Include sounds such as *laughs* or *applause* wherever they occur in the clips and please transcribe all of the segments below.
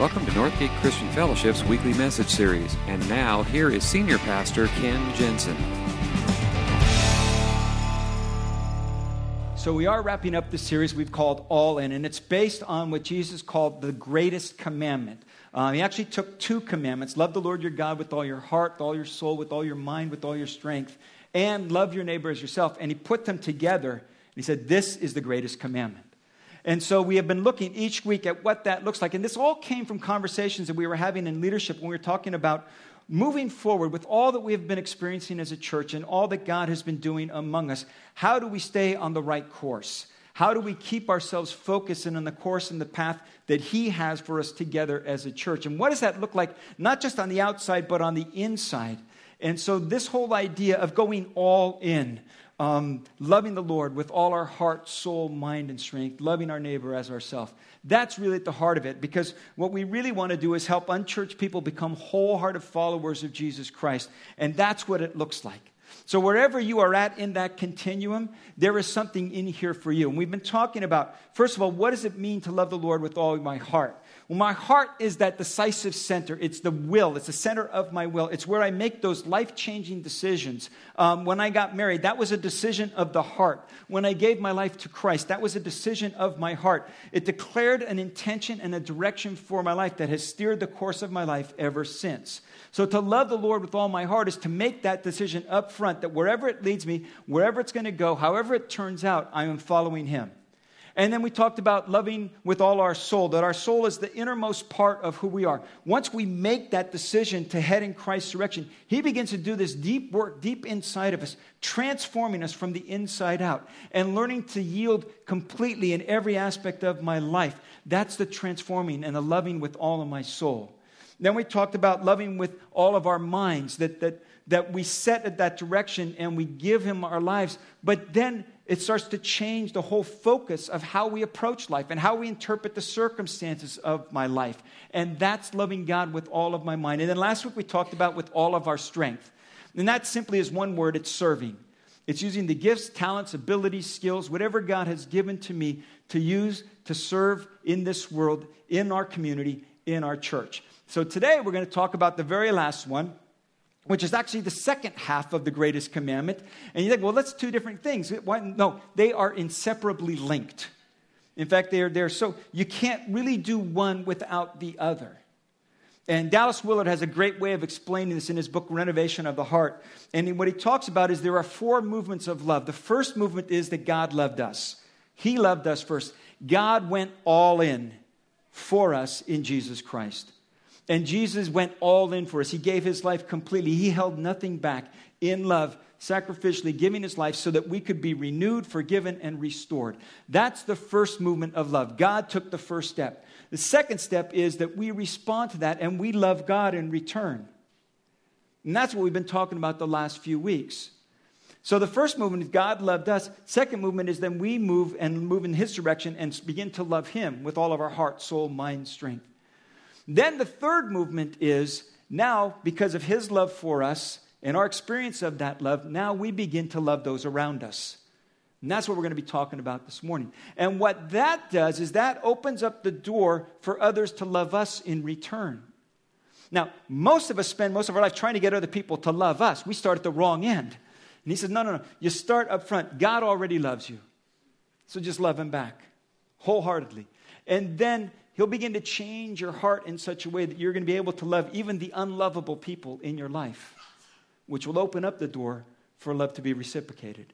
Welcome to Northgate Christian Fellowship's weekly message series. And now, here is Senior Pastor Ken Jensen. So, we are wrapping up the series we've called All In, and it's based on what Jesus called the greatest commandment. Um, he actually took two commandments love the Lord your God with all your heart, with all your soul, with all your mind, with all your strength, and love your neighbor as yourself. And he put them together, and he said, This is the greatest commandment. And so we have been looking each week at what that looks like. And this all came from conversations that we were having in leadership when we were talking about moving forward with all that we have been experiencing as a church and all that God has been doing among us. How do we stay on the right course? How do we keep ourselves focused and on the course and the path that He has for us together as a church? And what does that look like, not just on the outside, but on the inside? And so, this whole idea of going all in, um, loving the Lord with all our heart, soul, mind, and strength, loving our neighbor as ourselves. That's really at the heart of it because what we really want to do is help unchurched people become wholehearted followers of Jesus Christ. And that's what it looks like. So, wherever you are at in that continuum, there is something in here for you. And we've been talking about, first of all, what does it mean to love the Lord with all my heart? Well, my heart is that decisive center. It's the will, it's the center of my will. It's where I make those life changing decisions. Um, when I got married, that was a decision of the heart. When I gave my life to Christ, that was a decision of my heart. It declared an intention and a direction for my life that has steered the course of my life ever since. So to love the Lord with all my heart is to make that decision up front that wherever it leads me, wherever it's going to go, however it turns out, I am following Him. And then we talked about loving with all our soul, that our soul is the innermost part of who we are. Once we make that decision to head in Christ's direction, He begins to do this deep work deep inside of us, transforming us from the inside out and learning to yield completely in every aspect of my life. That's the transforming and the loving with all of my soul. Then we talked about loving with all of our minds, that, that, that we set at that direction and we give Him our lives. But then it starts to change the whole focus of how we approach life and how we interpret the circumstances of my life. And that's loving God with all of my mind. And then last week we talked about with all of our strength. And that simply is one word it's serving. It's using the gifts, talents, abilities, skills, whatever God has given to me to use to serve in this world, in our community, in our church. So today we're going to talk about the very last one, which is actually the second half of the greatest commandment. And you think, well, that's two different things. Why? No, they are inseparably linked. In fact, they're, they're so, you can't really do one without the other. And Dallas Willard has a great way of explaining this in his book, Renovation of the Heart. And what he talks about is there are four movements of love. The first movement is that God loved us, He loved us first. God went all in for us in Jesus Christ. And Jesus went all in for us. He gave his life completely. He held nothing back in love, sacrificially giving his life so that we could be renewed, forgiven, and restored. That's the first movement of love. God took the first step. The second step is that we respond to that and we love God in return. And that's what we've been talking about the last few weeks. So the first movement is God loved us. Second movement is then we move and move in his direction and begin to love him with all of our heart, soul, mind, strength. Then the third movement is now, because of his love for us and our experience of that love, now we begin to love those around us. And that's what we're going to be talking about this morning. And what that does is that opens up the door for others to love us in return. Now, most of us spend most of our life trying to get other people to love us. We start at the wrong end. And he says, No, no, no. You start up front. God already loves you. So just love him back wholeheartedly. And then He'll begin to change your heart in such a way that you're going to be able to love even the unlovable people in your life, which will open up the door for love to be reciprocated.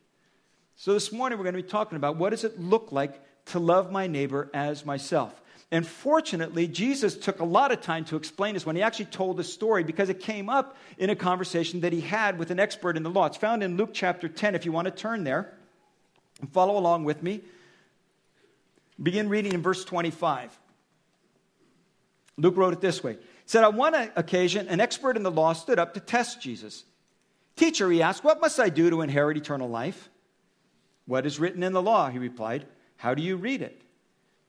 So, this morning we're going to be talking about what does it look like to love my neighbor as myself. And fortunately, Jesus took a lot of time to explain this when he actually told the story because it came up in a conversation that he had with an expert in the law. It's found in Luke chapter 10, if you want to turn there and follow along with me. Begin reading in verse 25. Luke wrote it this way. He said, On one occasion, an expert in the law stood up to test Jesus. Teacher, he asked, What must I do to inherit eternal life? What is written in the law? He replied, How do you read it?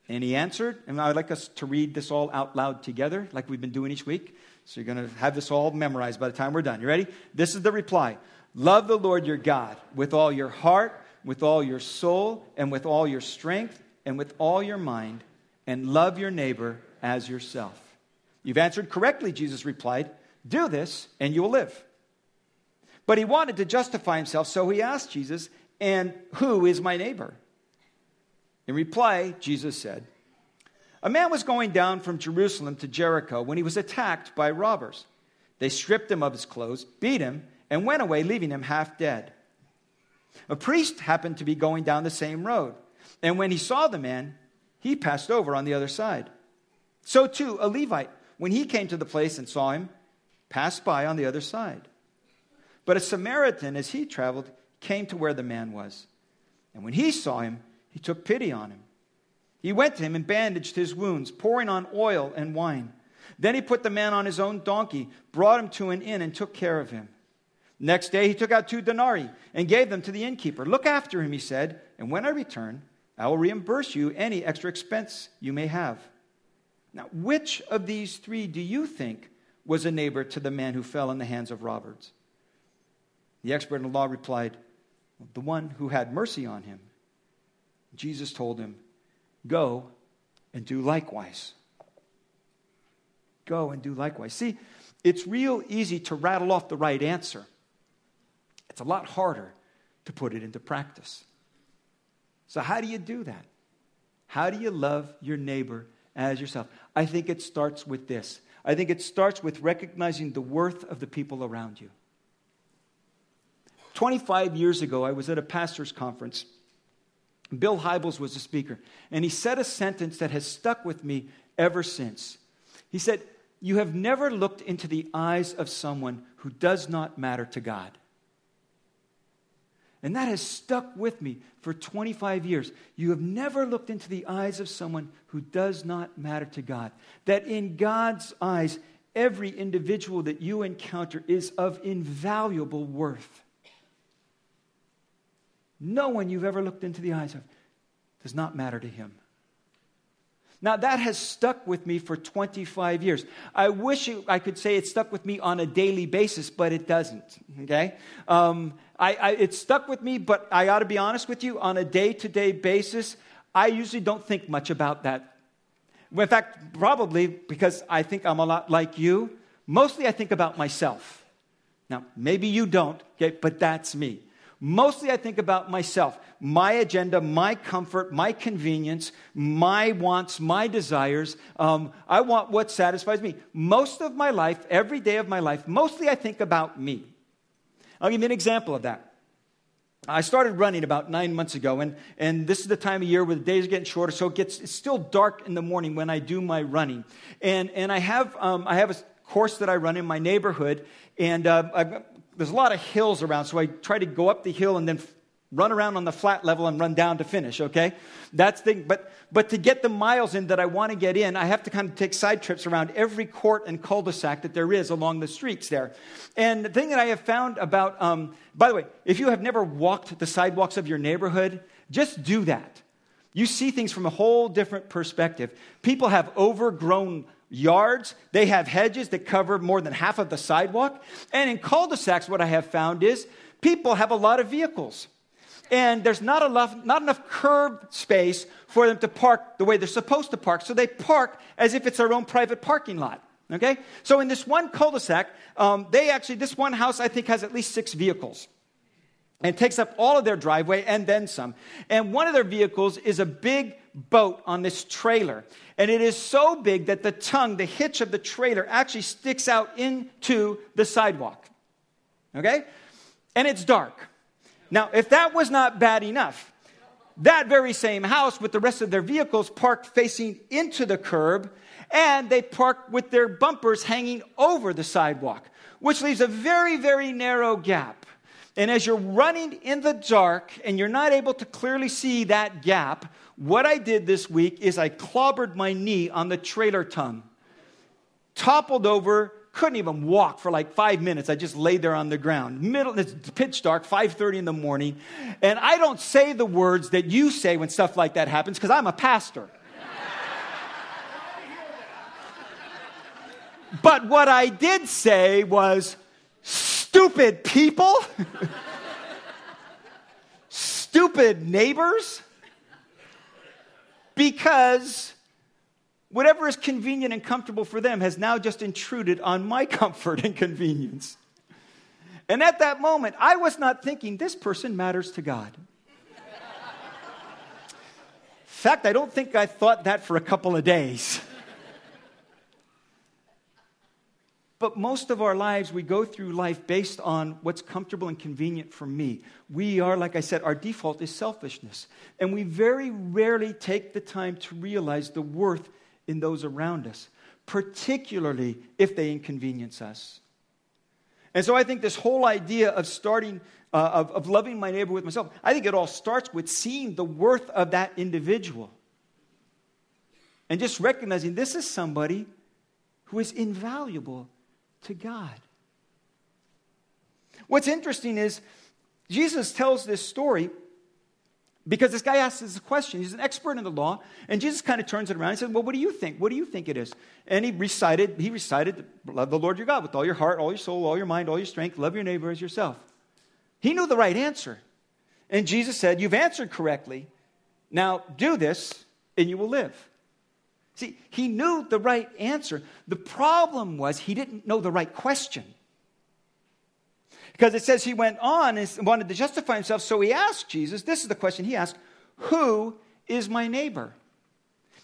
And he answered, and I would like us to read this all out loud together, like we've been doing each week. So you're going to have this all memorized by the time we're done. You ready? This is the reply Love the Lord your God with all your heart, with all your soul, and with all your strength, and with all your mind, and love your neighbor as yourself. You've answered correctly, Jesus replied. Do this, and you will live. But he wanted to justify himself, so he asked Jesus, And who is my neighbor? In reply, Jesus said, A man was going down from Jerusalem to Jericho when he was attacked by robbers. They stripped him of his clothes, beat him, and went away, leaving him half dead. A priest happened to be going down the same road, and when he saw the man, he passed over on the other side. So too, a Levite, when he came to the place and saw him, passed by on the other side. But a Samaritan, as he traveled, came to where the man was. And when he saw him, he took pity on him. He went to him and bandaged his wounds, pouring on oil and wine. Then he put the man on his own donkey, brought him to an inn, and took care of him. Next day he took out two denarii and gave them to the innkeeper. Look after him, he said, and when I return, I will reimburse you any extra expense you may have. Now, which of these three do you think was a neighbor to the man who fell in the hands of robbers? The expert in the law replied, The one who had mercy on him. Jesus told him, Go and do likewise. Go and do likewise. See, it's real easy to rattle off the right answer. It's a lot harder to put it into practice. So, how do you do that? How do you love your neighbor as yourself? I think it starts with this. I think it starts with recognizing the worth of the people around you. 25 years ago, I was at a pastor's conference. Bill Hybels was the speaker, and he said a sentence that has stuck with me ever since. He said, You have never looked into the eyes of someone who does not matter to God. And that has stuck with me for 25 years. You have never looked into the eyes of someone who does not matter to God. That in God's eyes, every individual that you encounter is of invaluable worth. No one you've ever looked into the eyes of does not matter to Him. Now, that has stuck with me for 25 years. I wish I could say it stuck with me on a daily basis, but it doesn't. Okay? Um, I, I, it stuck with me, but I ought to be honest with you, on a day to day basis, I usually don't think much about that. In fact, probably because I think I'm a lot like you, mostly I think about myself. Now, maybe you don't, okay, but that's me. Mostly I think about myself, my agenda, my comfort, my convenience, my wants, my desires. Um, I want what satisfies me. Most of my life, every day of my life, mostly I think about me. I'll give you an example of that. I started running about nine months ago, and, and this is the time of year where the days are getting shorter, so it gets, it's still dark in the morning when I do my running. And, and I, have, um, I have a course that I run in my neighborhood, and uh, there's a lot of hills around, so I try to go up the hill and then run around on the flat level and run down to finish, okay? That's the but but to get the miles in that I want to get in, I have to kind of take side trips around every court and cul-de-sac that there is along the streets there. And the thing that I have found about, um, by the way, if you have never walked the sidewalks of your neighborhood, just do that. You see things from a whole different perspective. People have overgrown yards. They have hedges that cover more than half of the sidewalk. And in cul de sacs, what I have found is people have a lot of vehicles. And there's not enough, not enough curb space for them to park the way they're supposed to park. So they park as if it's their own private parking lot. Okay? So in this one cul de sac, um, they actually, this one house, I think, has at least six vehicles. And takes up all of their driveway and then some. And one of their vehicles is a big boat on this trailer. And it is so big that the tongue, the hitch of the trailer, actually sticks out into the sidewalk. Okay? And it's dark. Now, if that was not bad enough, that very same house with the rest of their vehicles parked facing into the curb, and they park with their bumpers hanging over the sidewalk, which leaves a very, very narrow gap. And as you're running in the dark and you're not able to clearly see that gap, what I did this week is I clobbered my knee on the trailer tongue, toppled over, couldn't even walk for like five minutes. I just laid there on the ground. Middle, it's pitch dark, 5:30 in the morning, and I don't say the words that you say when stuff like that happens because I'm a pastor. but what I did say was, stupid people, *laughs* stupid neighbors because whatever is convenient and comfortable for them has now just intruded on my *laughs* comfort and convenience. And at that moment, I was not thinking, this person matters to God. In fact, I don't think I thought that for a couple of days. But most of our lives, we go through life based on what's comfortable and convenient for me. We are, like I said, our default is selfishness. And we very rarely take the time to realize the worth in those around us, particularly if they inconvenience us. And so I think this whole idea of starting, uh, of, of loving my neighbor with myself, I think it all starts with seeing the worth of that individual. And just recognizing this is somebody who is invaluable to God. What's interesting is Jesus tells this story because this guy asks this question. He's an expert in the law, and Jesus kind of turns it around and says, Well, what do you think? What do you think it is? And he recited, he recited, love the Lord your God with all your heart, all your soul, all your mind, all your strength, love your neighbor as yourself. He knew the right answer. And Jesus said, You've answered correctly. Now do this, and you will live. See, he knew the right answer. The problem was he didn't know the right question. Because it says he went on and wanted to justify himself, so he asked Jesus this is the question he asked Who is my neighbor?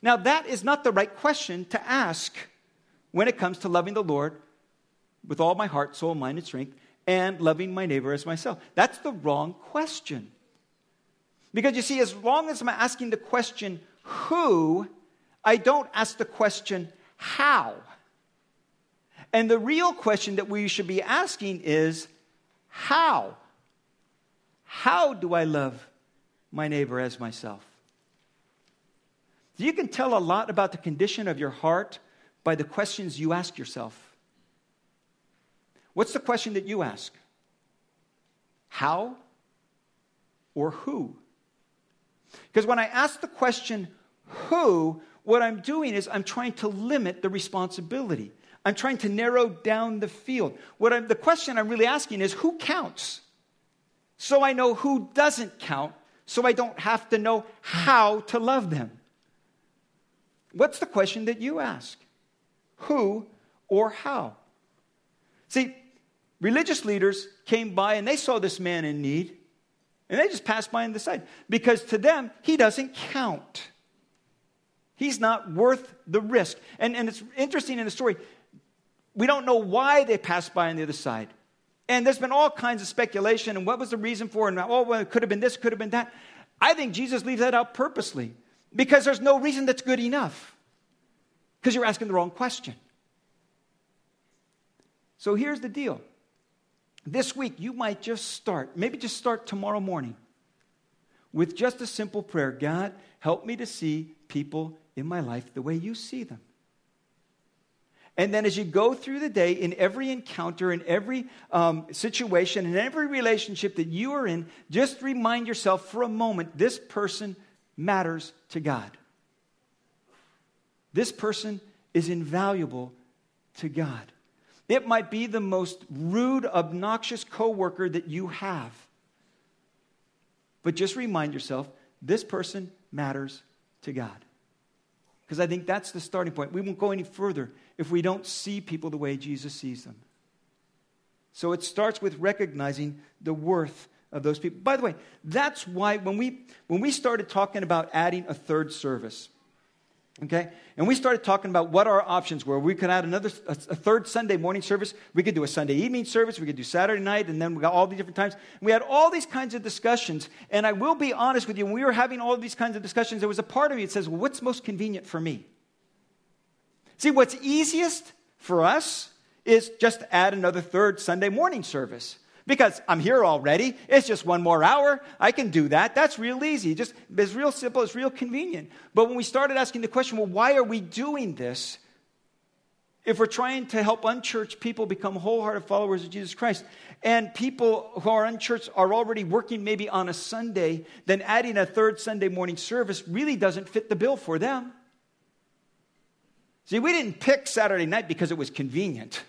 Now, that is not the right question to ask when it comes to loving the Lord with all my heart, soul, mind, and strength, and loving my neighbor as myself. That's the wrong question. Because you see, as long as I'm asking the question, who, I don't ask the question, how. And the real question that we should be asking is, how? How do I love my neighbor as myself? You can tell a lot about the condition of your heart by the questions you ask yourself. What's the question that you ask? How or who? Because when I ask the question, who, what I'm doing is I'm trying to limit the responsibility. I'm trying to narrow down the field. What I'm, the question I'm really asking is who counts? So I know who doesn't count, so I don't have to know how to love them. What's the question that you ask? Who or how? See, religious leaders came by and they saw this man in need, and they just passed by on the side because to them, he doesn't count. He's not worth the risk. And, and it's interesting in the story, we don't know why they passed by on the other side. And there's been all kinds of speculation and what was the reason for it, and oh, well, it could have been this, could have been that. I think Jesus leaves that out purposely because there's no reason that's good enough because you're asking the wrong question. So here's the deal. This week, you might just start, maybe just start tomorrow morning with just a simple prayer God, help me to see people in my life the way you see them. And then as you go through the day, in every encounter, in every um, situation, in every relationship that you are in, just remind yourself for a moment this person matters to God. This person is invaluable to God. It might be the most rude, obnoxious coworker that you have. But just remind yourself this person matters to God. Because I think that's the starting point. We won't go any further if we don't see people the way Jesus sees them. So it starts with recognizing the worth of those people. By the way, that's why when we when we started talking about adding a third service, Okay? And we started talking about what our options were. We could add another, a, third Sunday morning service. We could do a Sunday evening service. We could do Saturday night. And then we got all the different times. We had all these kinds of discussions. And I will be honest with you, when we were having all these kinds of discussions, there was a part of me that says, well, what's most convenient for me? See, what's easiest for us is just add another third Sunday morning service because I'm here already. It's just one more hour. I can do that. That's real easy. Just it's real simple, it's real convenient. But when we started asking the question, well, why are we doing this? If we're trying to help unchurched people become wholehearted followers of Jesus Christ, and people who are unchurched are already working maybe on a Sunday, then adding a third Sunday morning service really doesn't fit the bill for them. See, we didn't pick Saturday night because it was convenient.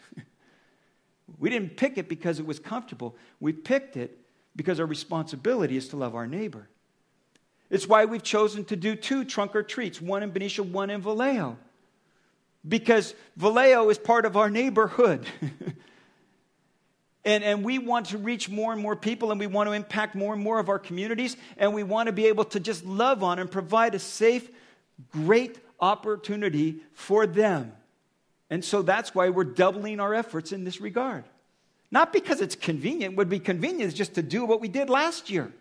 We didn't pick it because it was comfortable. We picked it because our responsibility is to love our neighbor. It's why we've chosen to do two trunk or treats, one in Benicia, one in Vallejo. because Vallejo is part of our neighborhood. *laughs* and, and we want to reach more and more people, and we want to impact more and more of our communities, and we want to be able to just love on and provide a safe, great opportunity for them. And so that's why we're doubling our efforts in this regard. Not because it's convenient, would be convenient just to do what we did last year.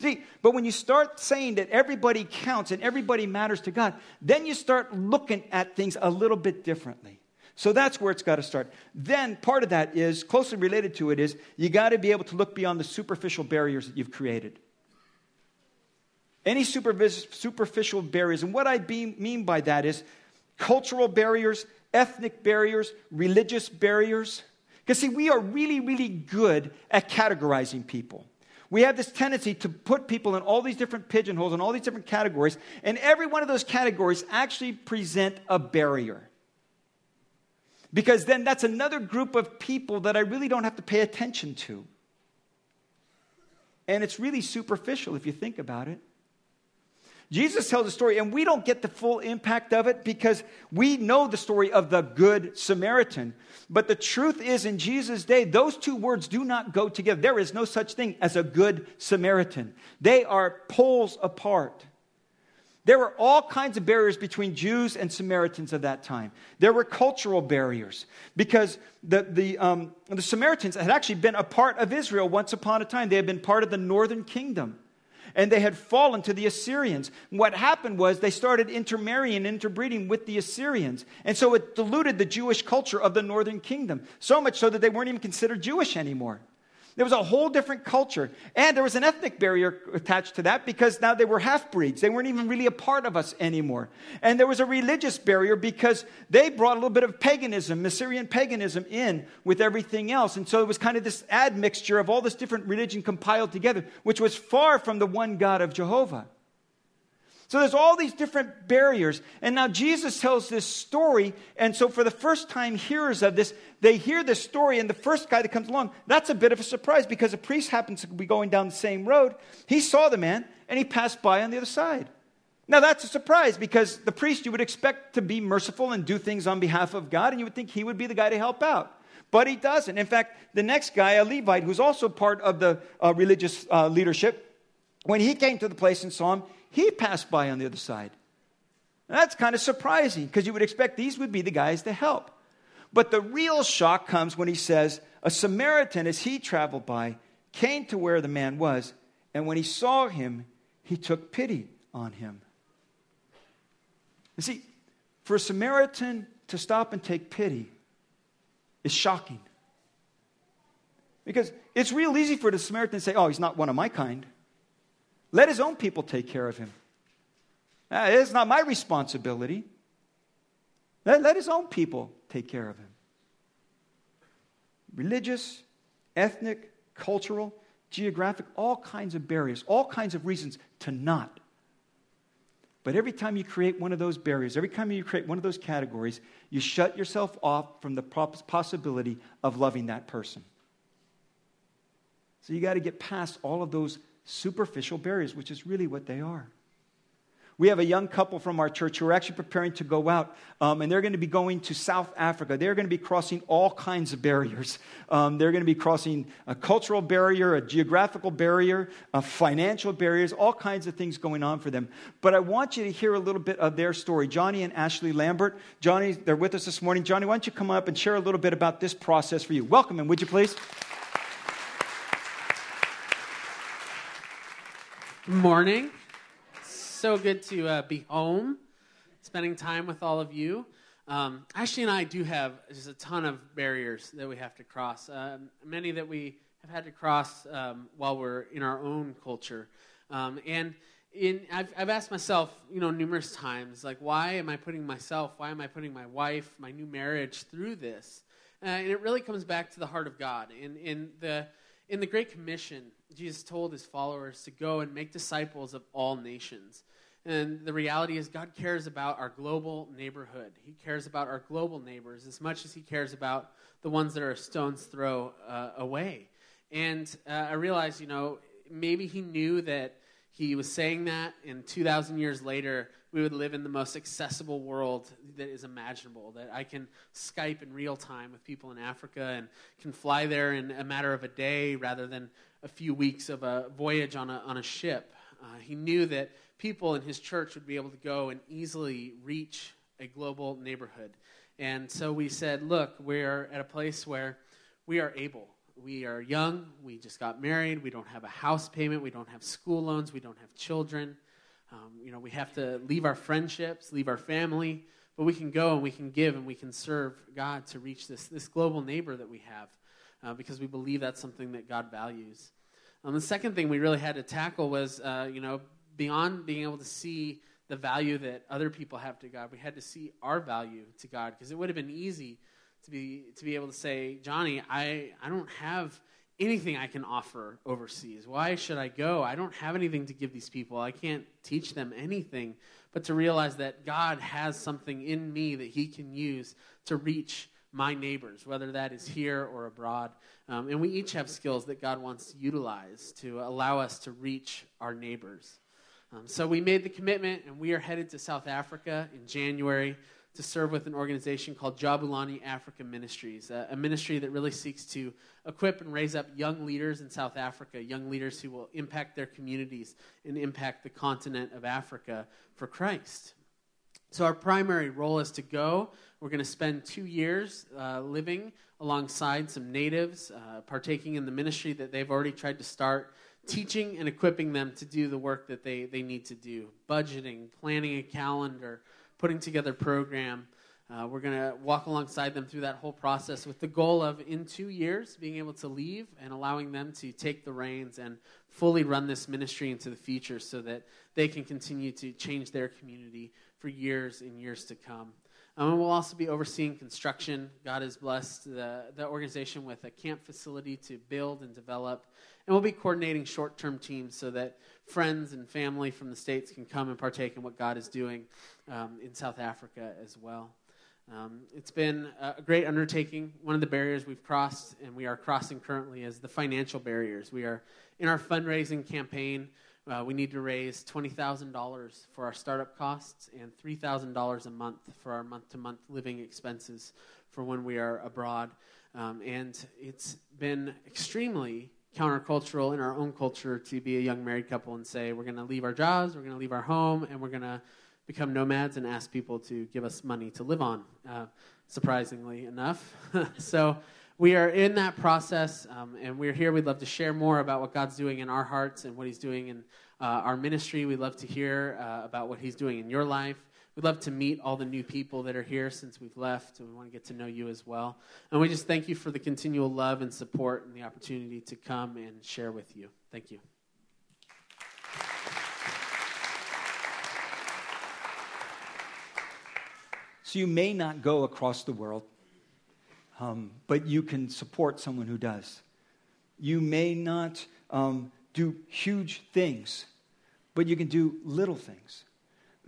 See, but when you start saying that everybody counts and everybody matters to God, then you start looking at things a little bit differently. So that's where it's got to start. Then part of that is closely related to it is you got to be able to look beyond the superficial barriers that you've created. Any superficial barriers, and what I mean by that is cultural barriers, ethnic barriers, religious barriers. Because, see, we are really, really good at categorizing people. We have this tendency to put people in all these different pigeonholes and all these different categories, and every one of those categories actually present a barrier. Because then that's another group of people that I really don't have to pay attention to. And it's really superficial if you think about it. Jesus tells a story, and we don't get the full impact of it because we know the story of the Good Samaritan. But the truth is, in Jesus' day, those two words do not go together. There is no such thing as a Good Samaritan, they are poles apart. There were all kinds of barriers between Jews and Samaritans of that time. There were cultural barriers because the, the, um, the Samaritans had actually been a part of Israel once upon a time. They had been part of the northern kingdom and they had fallen to the Assyrians. What happened was they started intermarrying, interbreeding with the Assyrians. And so it diluted the Jewish culture of the northern kingdom, so much so that they weren't even considered Jewish anymore. There was a whole different culture. And there was an ethnic barrier attached to that because now they were half breeds. They weren't even really a part of us anymore. And there was a religious barrier because they brought a little bit of paganism, Assyrian paganism, in with everything else. And so it was kind of this admixture of all this different religion compiled together, which was far from the one God of Jehovah. So there's all these different barriers. And now Jesus tells this story. And so for the first time hearers of this, they hear this story. And the first guy that comes along, that's a bit of a surprise because a priest happens to be going down the same road. He saw the man and he passed by on the other side. Now that's a surprise because the priest you would expect to be merciful and do things on behalf of God. And you would think he would be the guy to help out. But he doesn't. In fact, the next guy, a Levite, who's also part of the uh, religious uh, leadership, when he came to the place and saw him, he passed by on the other side. that's kind of surprising because you would expect these would be the guys to help. But the real shock comes when he says, A Samaritan, as he traveled by, came to where the man was, and when he saw him, he took pity on him. You see, for a Samaritan to stop and take pity is shocking. Because it's real easy for the Samaritan to say, Oh, he's not one of my kind. Let his own people take care of him. Uh, it's not my responsibility. Let, let his own people take care of him. Religious, ethnic, cultural, geographic, all kinds of barriers, all kinds of reasons to not. But every time you create one of those barriers, every time you create one of those categories, you shut yourself off from the possibility of loving that person. So you got to get past all of those superficial barriers, which is really what they are. We have a young couple from our church who are actually preparing to go out, um, and they're going to be going to South Africa. They're going to be crossing all kinds of barriers. Um, they're going to be crossing a cultural barrier, a geographical barrier, a financial barriers, all kinds of things going on for them. But I want you to hear a little bit of their story. Johnny and Ashley Lambert. Johnny, they're with us this morning. Johnny, why don't you come up and share a little bit about this process for you? Welcome and would you please? Morning. So good to uh, be home, spending time with all of you. Um, Ashley and I do have just a ton of barriers that we have to cross, uh, many that we have had to cross um, while we're in our own culture. Um, and in, I've, I've, asked myself, you know, numerous times, like, why am I putting myself, why am I putting my wife, my new marriage through this? Uh, and it really comes back to the heart of God. In, in, the, in the Great Commission, Jesus told his followers to go and make disciples of all nations. And the reality is, God cares about our global neighborhood. He cares about our global neighbors as much as He cares about the ones that are a stone's throw uh, away. And uh, I realized, you know, maybe He knew that He was saying that, and 2,000 years later, we would live in the most accessible world that is imaginable. That I can Skype in real time with people in Africa and can fly there in a matter of a day rather than a few weeks of a voyage on a, on a ship. Uh, he knew that people in his church would be able to go and easily reach a global neighborhood. And so we said, look, we're at a place where we are able. We are young. We just got married. We don't have a house payment. We don't have school loans. We don't have children. Um, you know, we have to leave our friendships, leave our family, but we can go and we can give and we can serve God to reach this, this global neighbor that we have uh, because we believe that's something that God values. Um, the second thing we really had to tackle was, uh, you know, beyond being able to see the value that other people have to God, we had to see our value to God because it would have been easy to be to be able to say, Johnny, I, I don't have anything I can offer overseas. Why should I go? I don't have anything to give these people. I can't teach them anything. But to realize that God has something in me that He can use to reach my neighbors, whether that is here or abroad. Um, and we each have skills that God wants to utilize to allow us to reach our neighbors. Um, so we made the commitment, and we are headed to South Africa in January to serve with an organization called Jabulani Africa Ministries, a, ministry that really seeks to equip and raise up young leaders in South Africa, young leaders who will impact their communities and impact the continent of Africa for Christ. So, our primary role is to go. We're going to spend two years uh, living alongside some natives, uh, partaking in the ministry that they've already tried to start teaching and equipping them to do the work that they, they need to do budgeting, planning a calendar, putting together program. Uh, we're going to walk alongside them through that whole process with the goal of, in two years, being able to leave and allowing them to take the reins and fully run this ministry into the future so that they can continue to change their community for years and years to come. Um, and we'll also be overseeing construction. God has blessed the, the organization with a camp facility to build and develop. And we'll be coordinating short term teams so that friends and family from the States can come and partake in what God is doing um, in South Africa as well. Um, it's been a great undertaking. One of the barriers we've crossed and we are crossing currently is the financial barriers. We are in our fundraising campaign. Uh, we need to raise $20,000 for our startup costs and $3,000 a month for our month to month living expenses for when we are abroad. Um, and it's been extremely countercultural in our own culture to be a young married couple and say, we're going to leave our jobs, we're going to leave our home, and we're going to become nomads and ask people to give us money to live on, uh, surprisingly enough. *laughs* so, we are in that process, um, and we're here. We'd love to share more about what God's doing in our hearts and what He's doing in uh, our ministry. We'd love to hear uh, about what He's doing in your life. We'd love to meet all the new people that are here since we've left, and we want to get to know you as well. And we just thank you for the continual love and support and the opportunity to come and share with you. Thank you. So you may not go across the world um, but you can support someone who does. You may not um, do huge things, but you can do little things.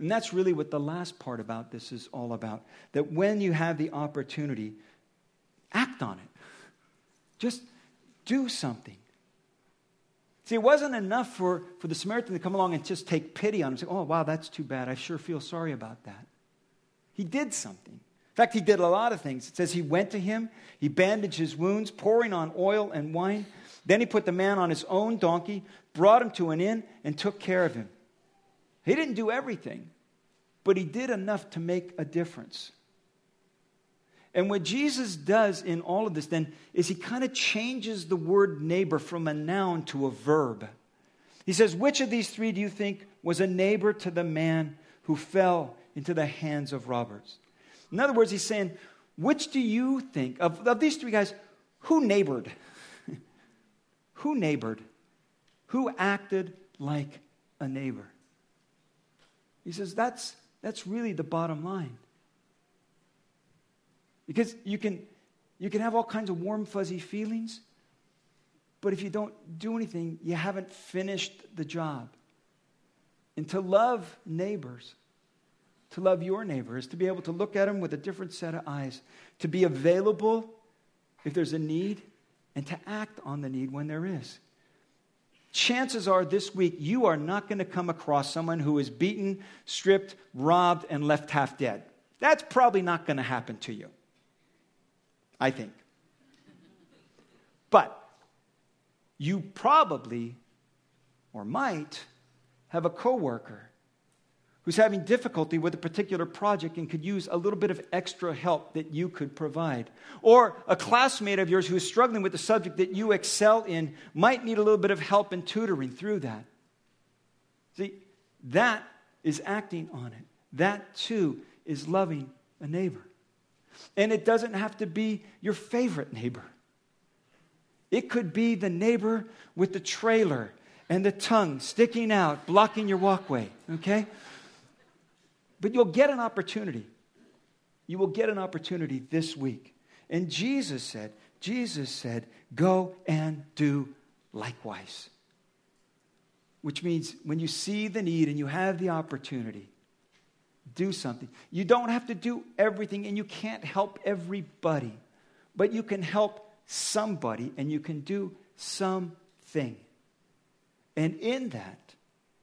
And that's really what the last part about this is all about. That when you have the opportunity, act on it. Just do something. See, it wasn't enough for, for the Samaritan to come along and just take pity on him and say, Oh, wow, that's too bad. I sure feel sorry about that. He did something. In fact, he did a lot of things. It says he went to him, he bandaged his wounds, pouring on oil and wine. Then he put the man on his own donkey, brought him to an inn, and took care of him. He didn't do everything, but he did enough to make a difference. And what Jesus does in all of this then is he kind of changes the word neighbor from a noun to a verb. He says, Which of these three do you think was a neighbor to the man who fell into the hands of robbers? In other words, he's saying, which do you think, of, of these three guys, who neighbored? *laughs* who neighbored? Who acted like a neighbor? He says, that's, that's really the bottom line. Because you can, you can have all kinds of warm, fuzzy feelings, but if you don't do anything, you haven't finished the job. And to love neighbors to love your neighbor is to be able to look at them with a different set of eyes, to be available if there's a need, and to act on the need when there is. Chances are this week you are not going to come across someone who is beaten, stripped, robbed, and left half dead. That's probably not going to happen to you. I think. But you probably or might have a coworker who's having difficulty with a particular project and could use a little bit of extra help that you could provide. Or a classmate of yours who is struggling with the subject that you excel in might need a little bit of help and tutoring through that. See, that is acting on it. That too is loving a neighbor. And it doesn't have to be your favorite neighbor. It could be the neighbor with the trailer and the tongue sticking out, blocking your walkway, okay? But you'll get an opportunity. You will get an opportunity this week. And Jesus said, Jesus said, go and do likewise. Which means when you see the need and you have the opportunity, do something. You don't have to do everything and you can't help everybody, but you can help somebody and you can do something. And in that,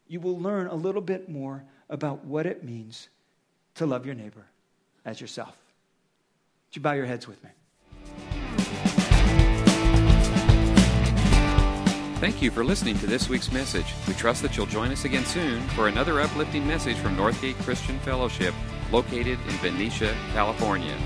you will learn a little bit more about what it means to love your neighbor as yourself. Would you bow your heads with me? Thank you for listening to this week's message. We trust that you'll join us again soon for another uplifting message from Northgate Christian Fellowship, located in Benicia, California.